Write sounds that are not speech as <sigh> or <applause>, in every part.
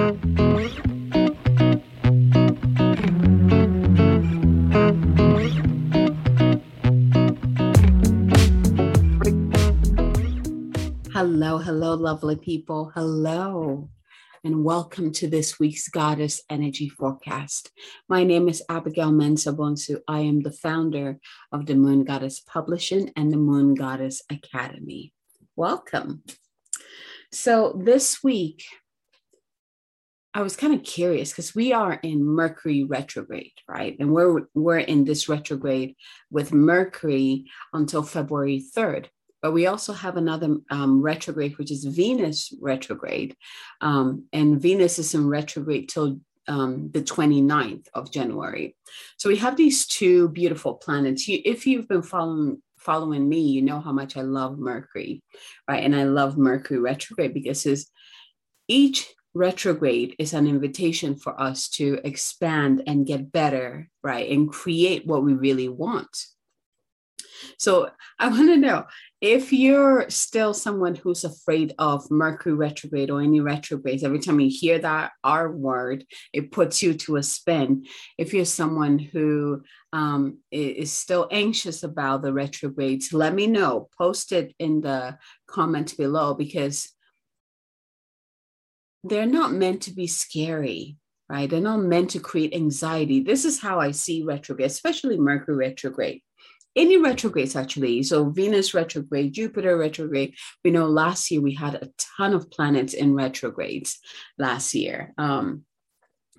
Hello, hello, lovely people. Hello, and welcome to this week's Goddess Energy Forecast. My name is Abigail Mensah-Bonsu. I am the founder of the Moon Goddess Publishing and the Moon Goddess Academy. Welcome. So, this week, I was kind of curious because we are in Mercury retrograde, right? And we're we're in this retrograde with Mercury until February 3rd. But we also have another um, retrograde, which is Venus retrograde. Um, and Venus is in retrograde till um, the 29th of January. So we have these two beautiful planets. You, if you've been following following me, you know how much I love Mercury, right? And I love Mercury retrograde because it's each retrograde is an invitation for us to expand and get better, right? And create what we really want. So I <laughs> want to know if you're still someone who's afraid of Mercury retrograde or any retrogrades, every time you hear that R word, it puts you to a spin. If you're someone who um, is still anxious about the retrogrades, let me know. Post it in the comment below because they're not meant to be scary right? They're not meant to create anxiety. This is how I see retrograde, especially Mercury retrograde any retrogrades actually. So Venus retrograde, Jupiter retrograde. We know last year we had a ton of planets in retrogrades last year. Um,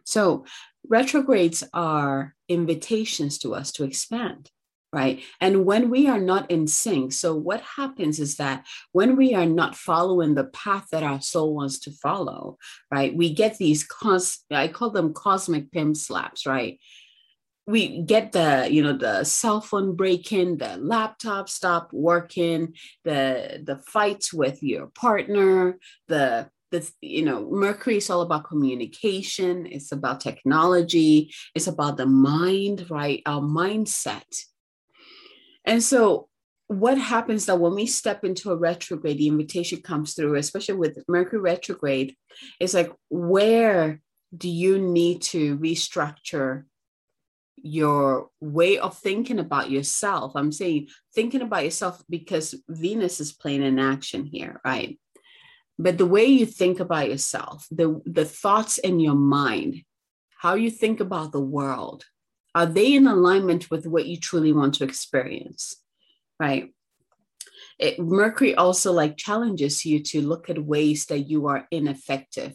so retrogrades are invitations to us to expand. Right. And when we are not in sync, so what happens is that when we are not following the path that our soul wants to follow, right, we get these cos I call them cosmic pim slaps, right? we get the you know the cell phone breaking the laptop stop working the the fights with your partner the the you know mercury is all about communication it's about technology it's about the mind right our mindset and so what happens that when we step into a retrograde the invitation comes through especially with mercury retrograde it's like where do you need to restructure your way of thinking about yourself. I'm saying thinking about yourself because Venus is playing an action here, right? But the way you think about yourself, the, the thoughts in your mind, how you think about the world, are they in alignment with what you truly want to experience? Right. It, Mercury also like challenges you to look at ways that you are ineffective,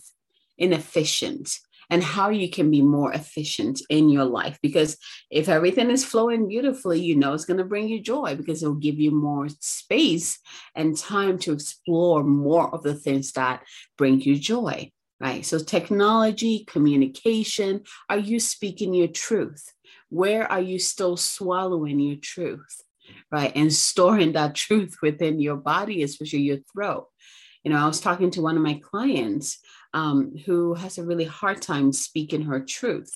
inefficient, and how you can be more efficient in your life. Because if everything is flowing beautifully, you know it's going to bring you joy because it will give you more space and time to explore more of the things that bring you joy. Right. So, technology, communication, are you speaking your truth? Where are you still swallowing your truth? Right. And storing that <laughs> truth within your body, especially your throat. You know, I was talking to one of my clients um, who has a really hard time speaking her truth.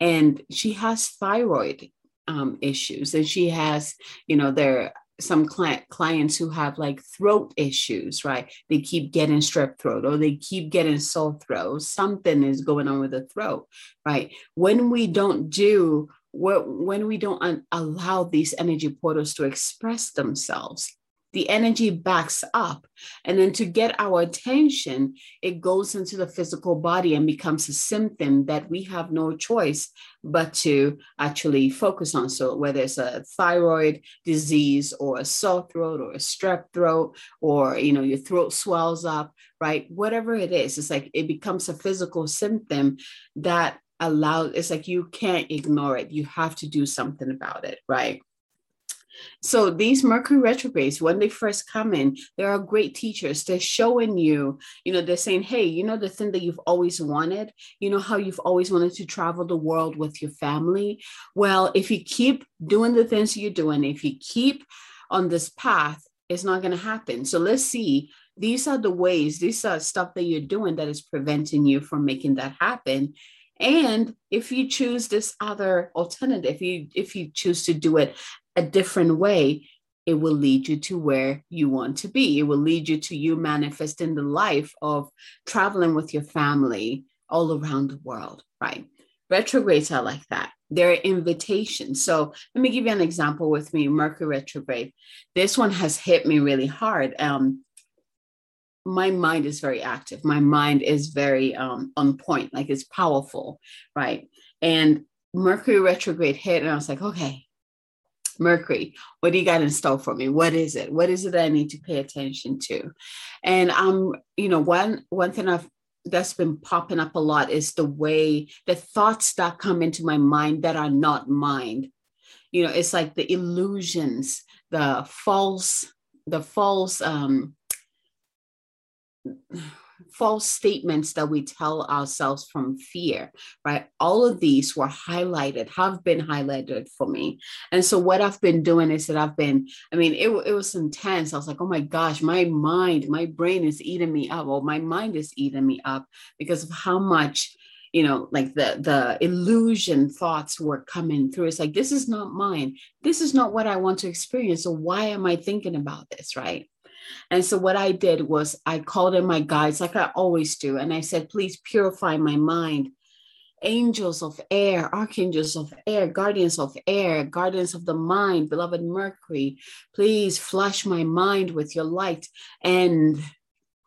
And she has thyroid um, issues, and she has, you know, there some client, clients who have like throat issues, right? They keep getting strep throat or they keep getting sore throat. Something is going on with the throat, right? When we don't do what, when we don't allow these energy portals to express themselves, the energy backs up. And then to get our attention, it goes into the physical body and becomes a symptom that we have no choice but to actually focus on. So, whether it's a thyroid disease or a sore throat or a strep throat, or you know, your throat swells up, right? Whatever it is, it's like it becomes a physical symptom that allows it's like you can't ignore it. You have to do something about it, right? So these Mercury retrogrades, when they first come in, they are great teachers. They're showing you, you know, they're saying, hey, you know, the thing that you've always wanted, you know, how you've always wanted to travel the world with your family. Well, if you keep doing the things you're doing, if you keep on this path, it's not going to happen. So let's see. These are the ways, these are stuff that you're doing that is preventing you from making that happen. And if you choose this other alternative, if you if you choose to do it a different way, it will lead you to where you want to be. It will lead you to you manifesting the life of traveling with your family, all around the world, right? Retrogrades are like that. They're invitations. So let me give you an example with me, Mercury retrograde. This one has hit me really hard. Um, my mind is very active. My mind is very um, on point, like it's powerful, right? And Mercury retrograde hit, and I was like, okay, Mercury, what do you got in store for me? What is it? What is it that I need to pay attention to? And um, you know, one one thing I've that's been popping up a lot is the way the thoughts that come into my mind that are not mine. You know, it's like the illusions, the false, the false um false statements that we tell ourselves from fear, right? All of these were highlighted, have been highlighted for me. And so, what I've been doing is that I've been, I mean, it, it was intense. I was like, oh my gosh, my mind, my brain is eating me up, or my mind is eating me up because of how much you know like the the illusion thoughts were coming through it's like this is not mine this is not what i want to experience so why am i thinking about this right and so what I did was I called in my guides, like I always do, and I said, please purify my mind. Angels of air, archangels of air, guardians of air, guardians of the mind, beloved Mercury, please flush my mind with your light and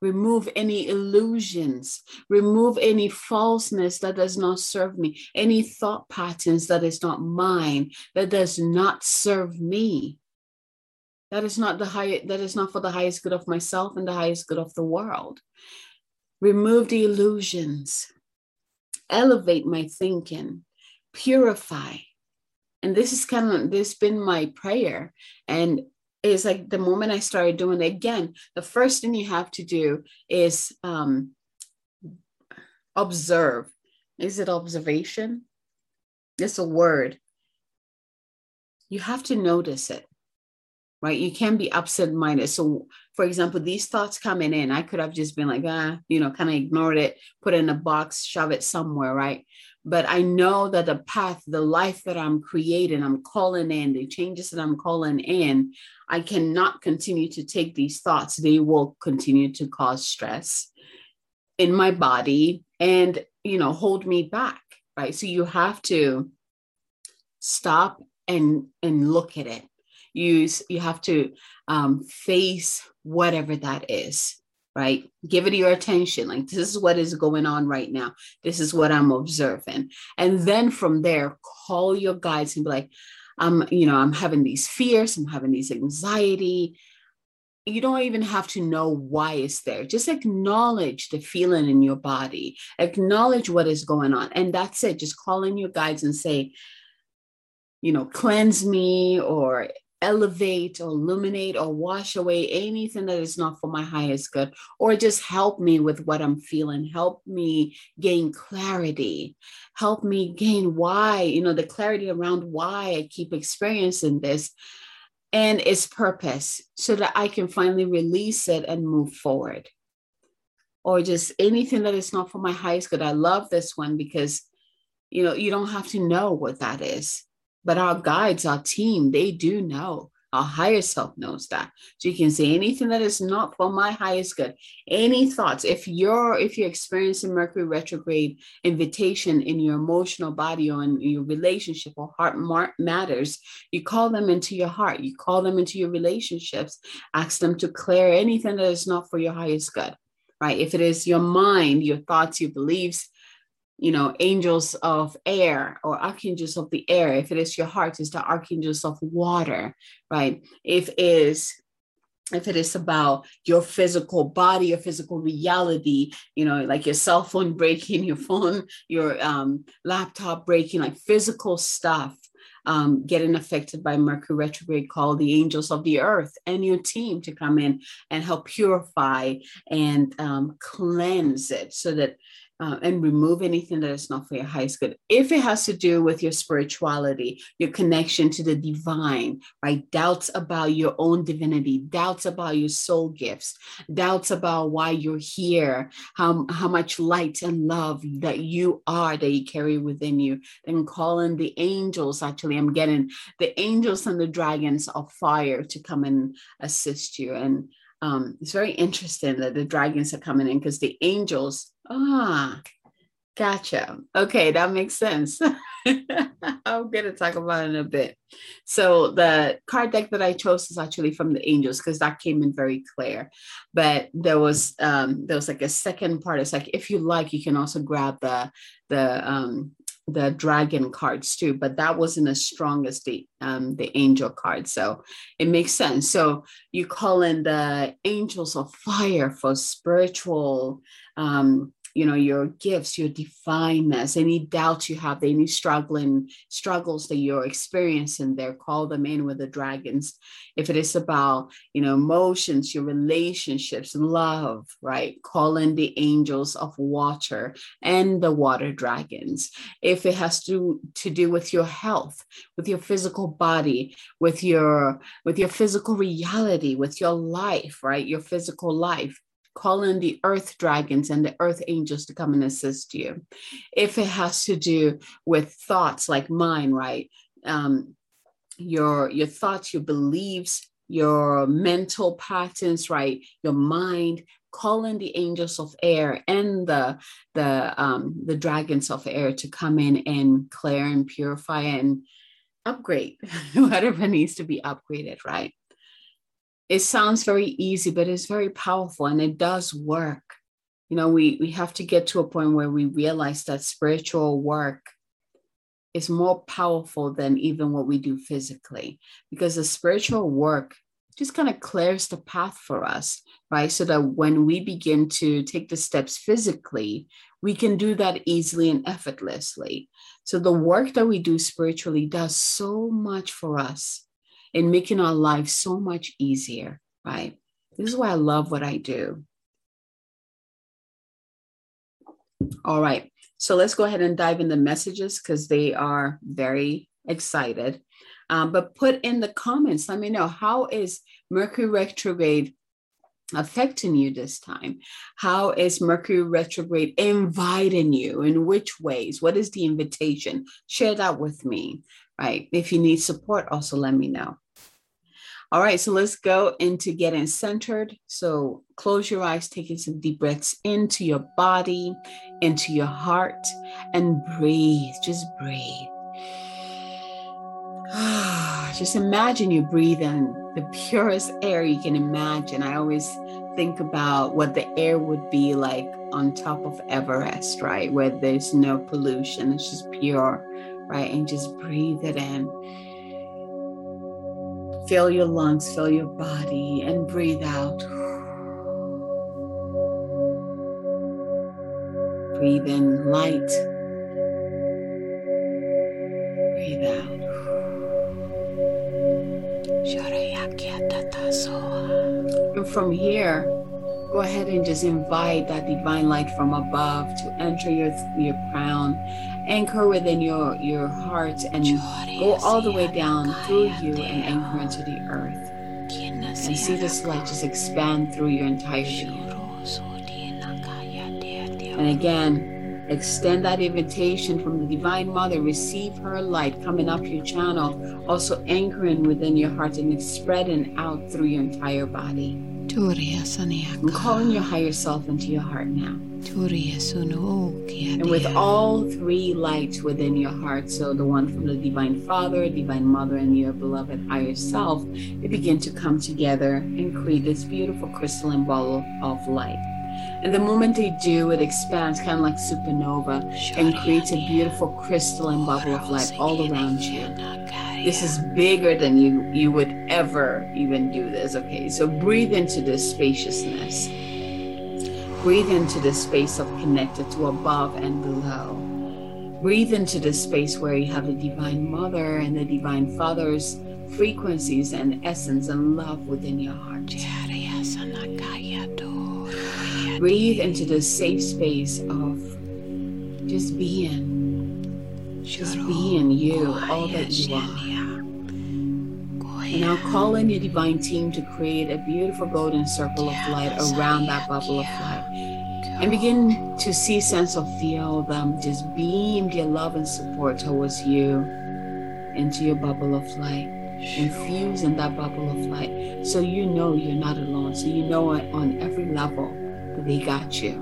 remove any illusions, remove any falseness that does not serve me, any thought patterns that is not mine, that does not serve me. That is not the high, that is not for the highest good of myself and the highest good of the world. Remove the illusions, elevate my thinking, purify. And this is kind of this been my prayer. And it's like the moment I started doing it again, the first thing you have to do is um, observe. Is it observation? It's a word. You have to notice it right? You can be absent minded. So, for example, these thoughts coming in, I could have just been like, ah, you know, kind of ignored it, put it in a box, shove it somewhere, right? But I know that the path, the life that I'm creating, I'm calling in, the changes that I'm calling in, I cannot continue to take these thoughts. They will continue to cause stress in my body and, you know, hold me back, right? So you have to stop and and look at it you you have to um, face whatever that is right? Give it your attention. Like this is what is going on right now. This is what i'm observing. And then from there call your guides and be like i'm you know i'm having these fears. I'm having these anxiety. You don't even have to know why it's there. Just acknowledge the feeling in your body, acknowledge what is going on. And that's it. Just call in your guides and say, you know, cleanse me or elevate or illuminate or wash away anything that is not for my highest good, or just help me with what I'm feeling, help me gain clarity, help me gain why, you know, the clarity around why I keep experiencing this and its purpose so that I can finally release it and move forward. Or just anything that is not for my highest good. I love this one because, you know, you don't have to know what that is but our guides, our team, they do know. Our higher self knows that. So you can say anything that is not for my highest good. Any thoughts, if you're if you're experiencing Mercury retrograde invitation in your emotional body or in your relationship or heart matters, you call them into your heart. You call them into your relationships. Ask them to clear anything that is not for your highest good. Right? If it is your mind, your thoughts, your beliefs, you know, angels of air or archangels of the air. If it is your heart, it's the archangels of water, right? If is if it is about your physical body, your physical reality, you know, like your cell phone <laughs> breaking, your phone, your um, laptop breaking, like physical stuff, um, getting affected by Mercury retrograde, call the angels of the earth and your team to come in and help purify and um, cleanse it so that uh, and remove anything that is not for your highest good. If it has to do with your spirituality, your connection to the divine, right? Doubts about your own divinity, doubts about your soul gifts, doubts about why you're here, how, how much light and love that you are that you carry within you, then call in the angels. Actually, I'm getting the angels and the dragons of fire to come and assist you. And um, it's very interesting that the dragons are coming in because the angels, ah, Gotcha. Okay, that makes sense. <laughs> I'm going to talk about it in a bit. So, the card deck that I chose is actually from the angels because that came in very clear. But there was um there was like a second part. It's like if you like, you can also grab the the um the dragon cards too, but that wasn't as strong as the um, the angel card, so it makes sense. So you call in the angels of fire for spiritual um, you know your gifts your divineness any doubts you have any struggling struggles that you're experiencing there call them in with the dragons. If it is about you know emotions your relationships love right? Call in the angels of water and the water dragons. If it has to to do with your health with your physical body with your with your physical reality with your life right? Your physical life call in the earth dragons and the earth angels to come and assist you. If it has to do with thoughts like mine, right? Um, your your thoughts, your beliefs, your mental patterns, right? Your mind, call in the angels of air and the the um, the dragons of air to come in and clear and purify and upgrade <laughs> whatever needs to be upgraded, right? It sounds very easy, but it's very powerful and it does work. You know, we, we have to get to a point where we realize that spiritual work is more powerful than even what we do physically because the spiritual work just kind of clears the path for us, right? So that when we begin to take the steps physically, we can do that easily and effortlessly. So the work that we do spiritually does so much for us in making our lives so much easier, right? This is why I love what I do. All right. So let's go ahead and dive into messages because they are very excited. Um, but put in the comments, let me know how is Mercury retrograde affecting you this time? How is Mercury retrograde inviting you? In which ways? What is the invitation? Share that with me, right? If you need support, also let me know. All right, so let's go into getting centered. So close your eyes, taking some deep breaths into your body, into your heart, and breathe. Just breathe. <sighs> Just imagine you breathing the purest air you can imagine. I always think about what the air would be like on top of Everest, right? Where there's no pollution, it's just pure, right? And just breathe it in Fill your lungs, fill your body, and breathe out. Breathe in light. Breathe out. And from here, go ahead and just invite that divine light from above to enter your, your crown. Anchor within your your heart and go all the way down through you and anchor into the earth. And see this light just expand through your entire being. And again extend that invitation from the divine mother. Receive her light coming up your channel. Also anchoring within your heart and spreading out through your entire body and calling your higher self into your heart now and with all three lights within your heart, so the one from the Divine Father, Divine Mother, and your beloved higher self, they begin to come together and create this beautiful crystalline ball of light. And the moment they do, it expands kind of like supernova and creates a beautiful crystalline bubble of light all around you. This is bigger than you you would ever even do this. Okay, so breathe into this spaciousness. Breathe into the space of connected to above and below. Breathe into the space where you have the Divine Mother and the Divine Father's frequencies and essence and love within your heart. Breathe into the safe space of just being, just being you, all that you are. And now call in your divine team to create a beautiful golden circle of light around that bubble of light. And begin to see, sense, or feel them just beam their love and support towards you into your bubble of light. Infuse in that bubble of light so you know you're not alone. So you know on every level that they got you.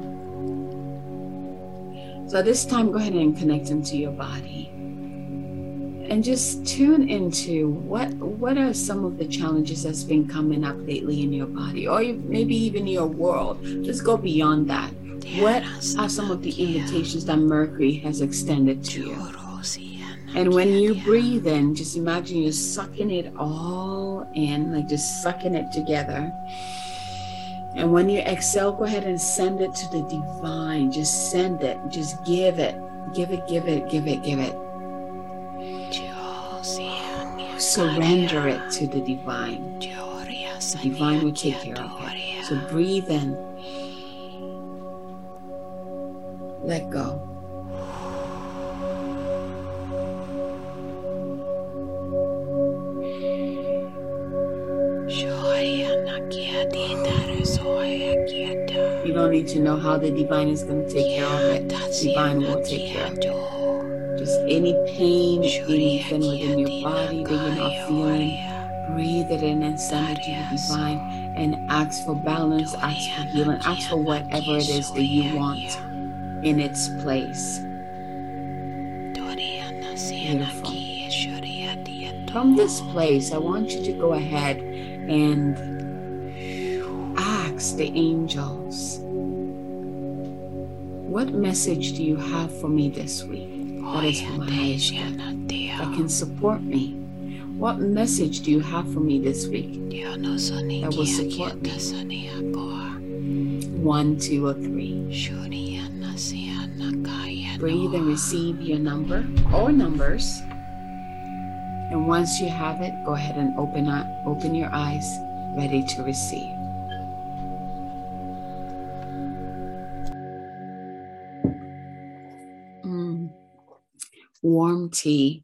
So this time, go ahead and connect into your body. And just tune into what what are some of the challenges that's been coming up lately in your body, or maybe even your world. Just go beyond that. What are some of the invitations that Mercury has extended to you? And when you breathe in, just imagine you're sucking it all in, like just sucking it together. And when you exhale, go ahead and send it to the divine. Just send it. Just give it. Give it, give it, give it, give it. Surrender it to the divine. The divine will take care of it. So breathe in. Let go. You don't need to know how the divine is going to take care of it. Divine will take care of it. Any pain, anything within your body that you're not feeling, breathe it in and send it to the divine and ask for balance, ask for healing, ask for whatever it is that you want in its place. Beautiful. From this place, I want you to go ahead and ask the angels what message do you have for me this week that is my that can support me? What message do you have for me this week that will support me? One, two, or three. Breathe and receive your number or numbers. And once you have it, go ahead and open up, open your eyes, ready to receive. Warm tea.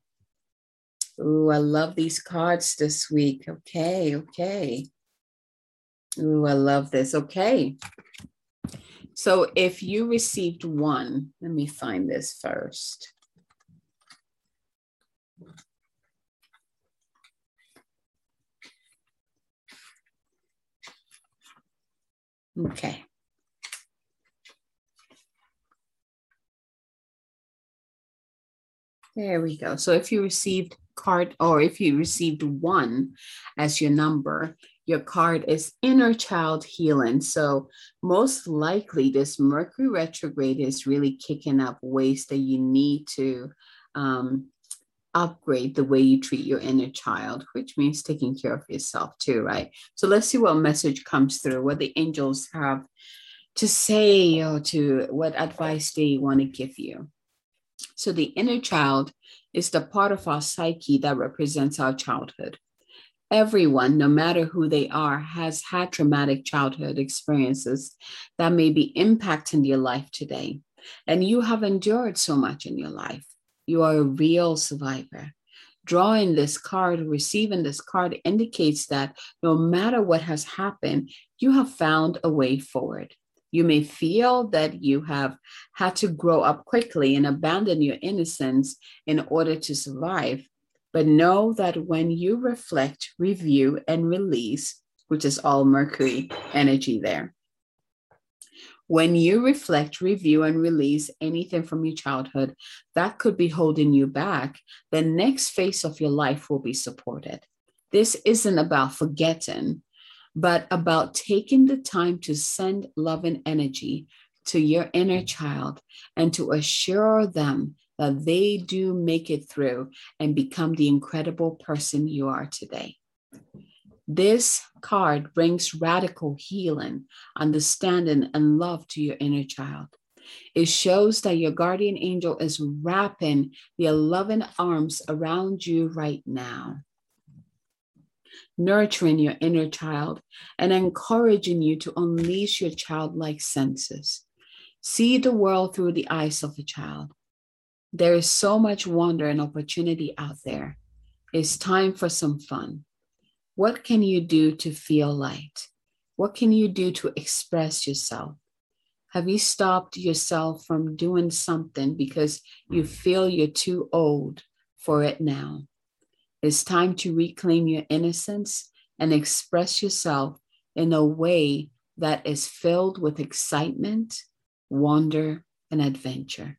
Ooh, I love these cards this week. Okay, okay. Ooh, I love this. Okay. So if you received one, let me find this first. Okay. There we go. So if you received card or if you received one as your number, your card is inner child healing. So most likely this Mercury retrograde is really kicking up ways that you need to um, upgrade the way you treat your inner child, which means taking care of yourself too, right? So let's see what message comes through, what the angels have to say or to what advice they want to give you. So the inner child is the part of our psyche that represents our childhood. Everyone, no matter who they are, has had traumatic childhood experiences that may be impacting your life today. And you have endured so much in your life. You are a real survivor. Drawing this card, receiving this card indicates that no matter what has happened, you have found a way forward. You may feel that you have had to grow up quickly and abandon your innocence in order to survive. But know that when you reflect, review, and release, which is all Mercury energy there, when you reflect, review, and release anything from your childhood that could be holding you back, the next phase of your life will be supported. This isn't about forgetting, but about taking the time to send love and energy to your inner mm. child and to assure them that they do make it through and become the incredible person you are today. This card brings radical healing, understanding, and love to your inner child. It shows that your guardian angel is wrapping their loving arms around you right now nurturing your inner child, and encouraging you to unleash your childlike senses. See the world through the eyes of a child. There is so much wonder and opportunity out there. It's time for some fun. What can you do to feel light? What can you do to express yourself? Have you stopped yourself from doing something because you feel you're too old for it now? It's time to reclaim your innocence and express yourself in a way that is filled with excitement, wonder, and adventure.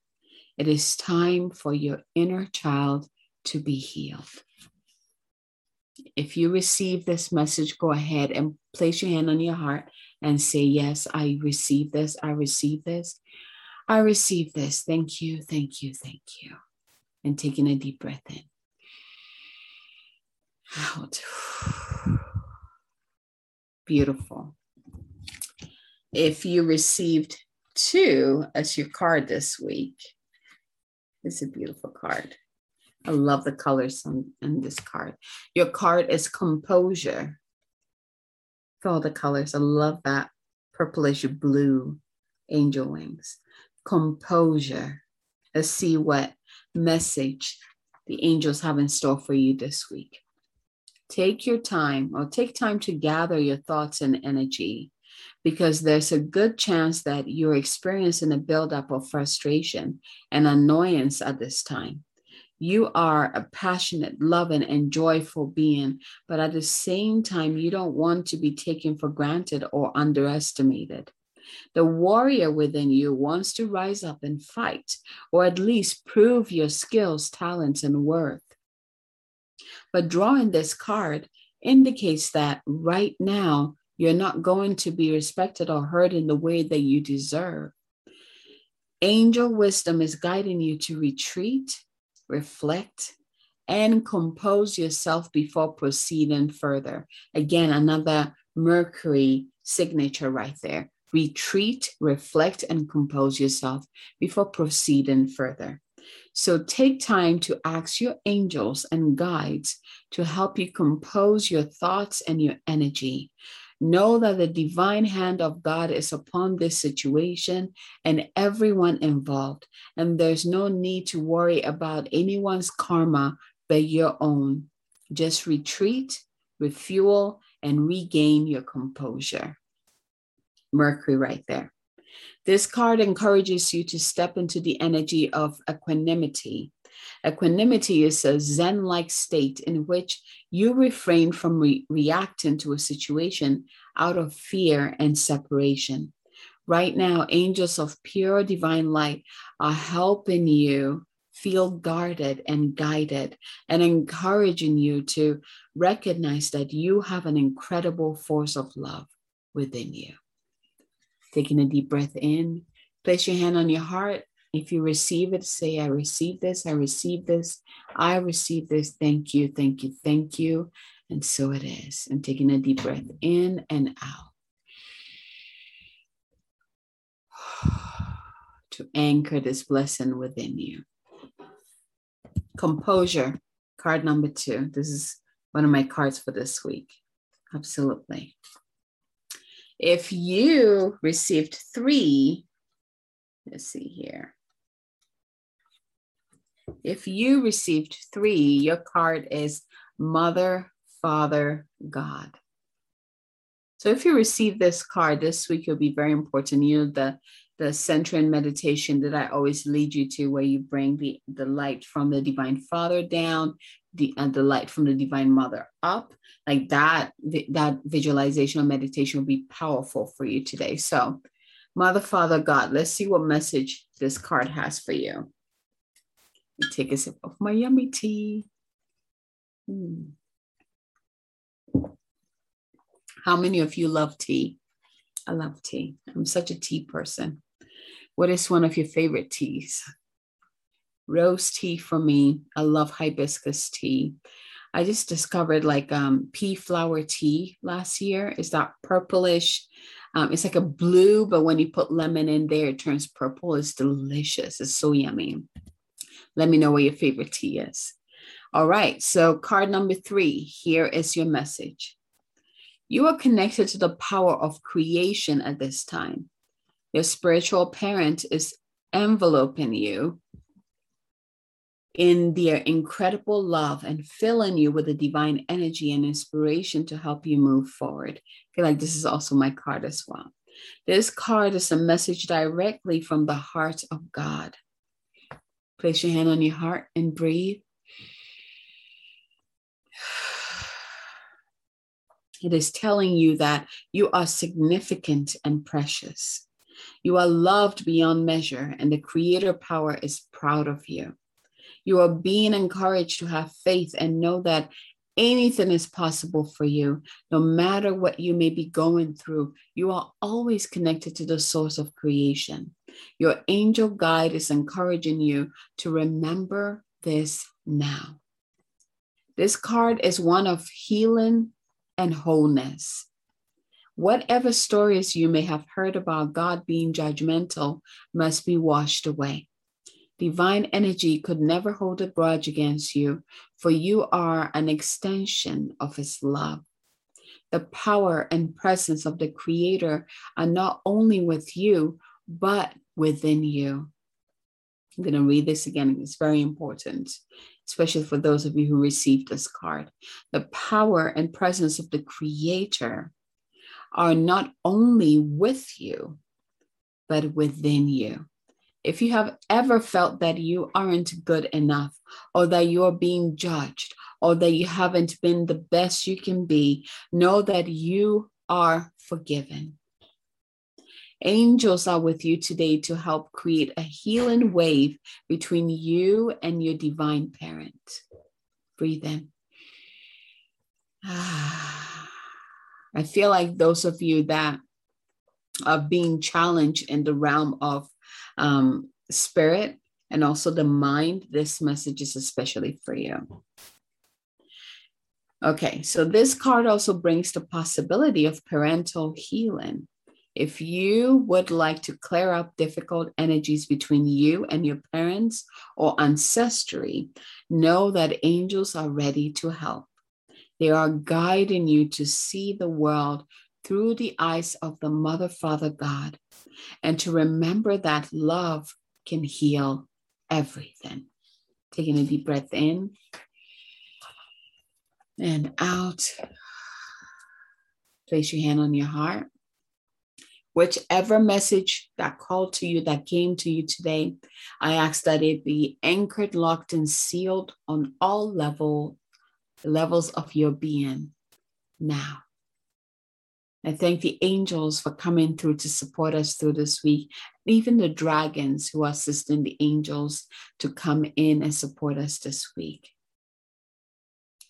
It is time for your inner child to be healed. If you receive this message, go ahead and place your hand on your heart and say, Yes, I receive this. I receive this. I receive this. Thank you. Thank you. Thank you. And taking a deep breath in. Out. Beautiful. If you received two as your card this week, it's a beautiful card. I love the colors on, on this card. Your card is composure. For all the colors, I love that purplish blue angel wings. Composure. Let's see what message the angels have in store for you this week. Take your time or take time to gather your thoughts and energy because there's a good chance that you're experiencing a buildup of frustration and annoyance at this time. You are a passionate, loving, and joyful being, but at the same time, you don't want to be taken for granted or underestimated. The warrior within you wants to rise up and fight, or at least prove your skills, talents, and worth. But drawing this card indicates that right now, you're not going to be respected or heard in the way that you deserve. Angel wisdom is guiding you to retreat, reflect, and compose yourself before proceeding further. Again, another Mercury signature right there. Retreat, reflect, and compose yourself before proceeding further. So take time to ask your angels and guides to help you compose your thoughts and your energy. Know that the divine hand of God is upon this situation and everyone involved, and there's no need to worry about anyone's karma but your own. Just retreat, refuel, and regain your composure. Mercury, right there. This card encourages you to step into the energy of equanimity Equanimity is a Zen like state in which you refrain from re- reacting to a situation out of fear and separation. Right now, angels of pure divine light are helping you feel guarded and guided and encouraging you to recognize that you have an incredible force of love within you. Taking a deep breath in, place your hand on your heart if you receive it, say, I receive this, I receive this, I receive this. Thank you, thank you, thank you. And so it is. And taking a deep breath in and out <sighs> to anchor this blessing within you. Composure, card number two. This is one of my cards for this week. Absolutely. If you received three, let's see here. If you received three, your card is Mother, Father, God. So if you receive this card this week, it'll be very important. You know, the the center centering meditation that I always lead you to, where you bring the, the light from the divine father down, the and the light from the divine mother up, like that, that visualization or meditation will be powerful for you today. So, Mother, Father, God, let's see what message this card has for you take a sip of my yummy tea. Hmm. How many of you love tea? I love tea. I'm such a tea person. What is one of your favorite teas? Rose tea for me. I love hibiscus tea. I just discovered like um, pea flower tea last year. It's that purplish. Um, it's like a blue, but when you put lemon in there, it turns purple. It's delicious. It's so yummy. Let me know what your favorite tea is. All right, so card number three here is your message. You are connected to the power of creation at this time. Your spiritual parent is enveloping you in their incredible love and filling you with the divine energy and inspiration to help you move forward. I feel like this is also my card as well. This card is a message directly from the heart of God. Place your hand on your heart and breathe. <sighs> It is telling you that you are significant and precious. You are loved beyond measure, and the Creator power is proud of you. You are being encouraged to have faith and know that anything is possible for you. No matter what you may be going through, you are always connected to the source of creation. Your angel guide is encouraging you to remember this now. This card is one of healing and wholeness. Whatever stories you may have heard about God being judgmental must be washed away. Divine energy could never hold a grudge against you, for you are an extension of His love. The power and presence of the Creator are not only with you, but within you. I'm going to read this again. It's very important, especially for those of you who received this card. The power and presence of the Creator are not only with you, but within you. If you have ever felt that you aren't good enough, or that you're being judged, or that you haven't been the best you can be, know that you are forgiven. Angels are with you today to help create a healing wave between you and your divine parent. Breathe in. <sighs> Ah. I feel like those of you that are being challenged in the realm of um, spirit and also the mind, this message is especially for you. Okay, so this card also brings the possibility of parental healing. If you would like to clear up difficult energies between you and your parents or ancestry, know that angels are ready to help. They are guiding you to see the world through the eyes of the Mother, Father, God, and to remember that love can heal everything. Taking a deep breath in and out. Place your hand on your heart. Whichever message that called to you, that came to you today, I ask that it be anchored, locked, and sealed on all level, levels of your being now. I thank the angels for coming through to support us through this week, even the dragons who are assisting the angels to come in and support us this week.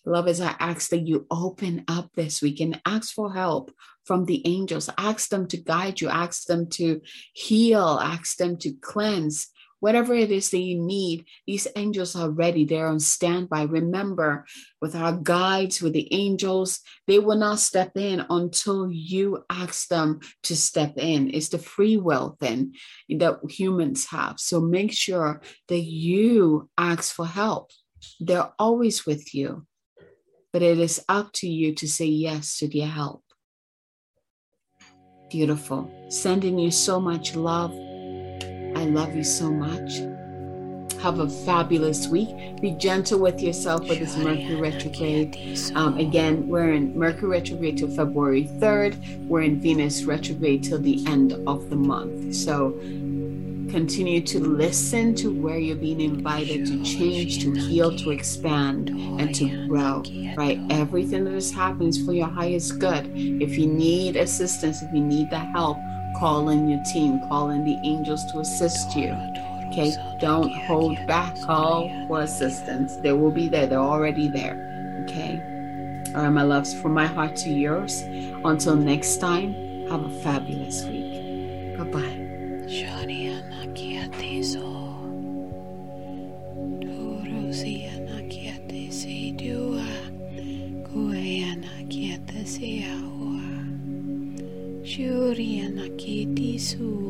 Love, as I ask that you open up this week and ask for help from the angels, ask them to guide you, ask them to heal, ask them to cleanse, Whatever it is that you need, these angels are ready. They're on standby. Remember, with our guides, with the angels, they will not step in until you ask them to step in. It's the free will then that humans have. So make sure that you ask for help. They're always with you, but it is up to you to say yes to their help. Beautiful. Sending you so much love I love you so much. Have a fabulous week. Be gentle with yourself with this Mercury retrograde. Um, again, we're in Mercury retrograde till February 3rd. We're in Venus retrograde till the end of the month. So continue to listen to where you're being invited to change, to heal, to expand, and to grow, right? Everything that is happening is for your highest good. If you need assistance, if you need the help, call in your team, call in the angels to assist you. Okay, don't hold back, call for assistance. They will be there, they're already there. Okay, all right, my loves, from my heart to yours. Until next time, have a fabulous week. Bye bye. Kiti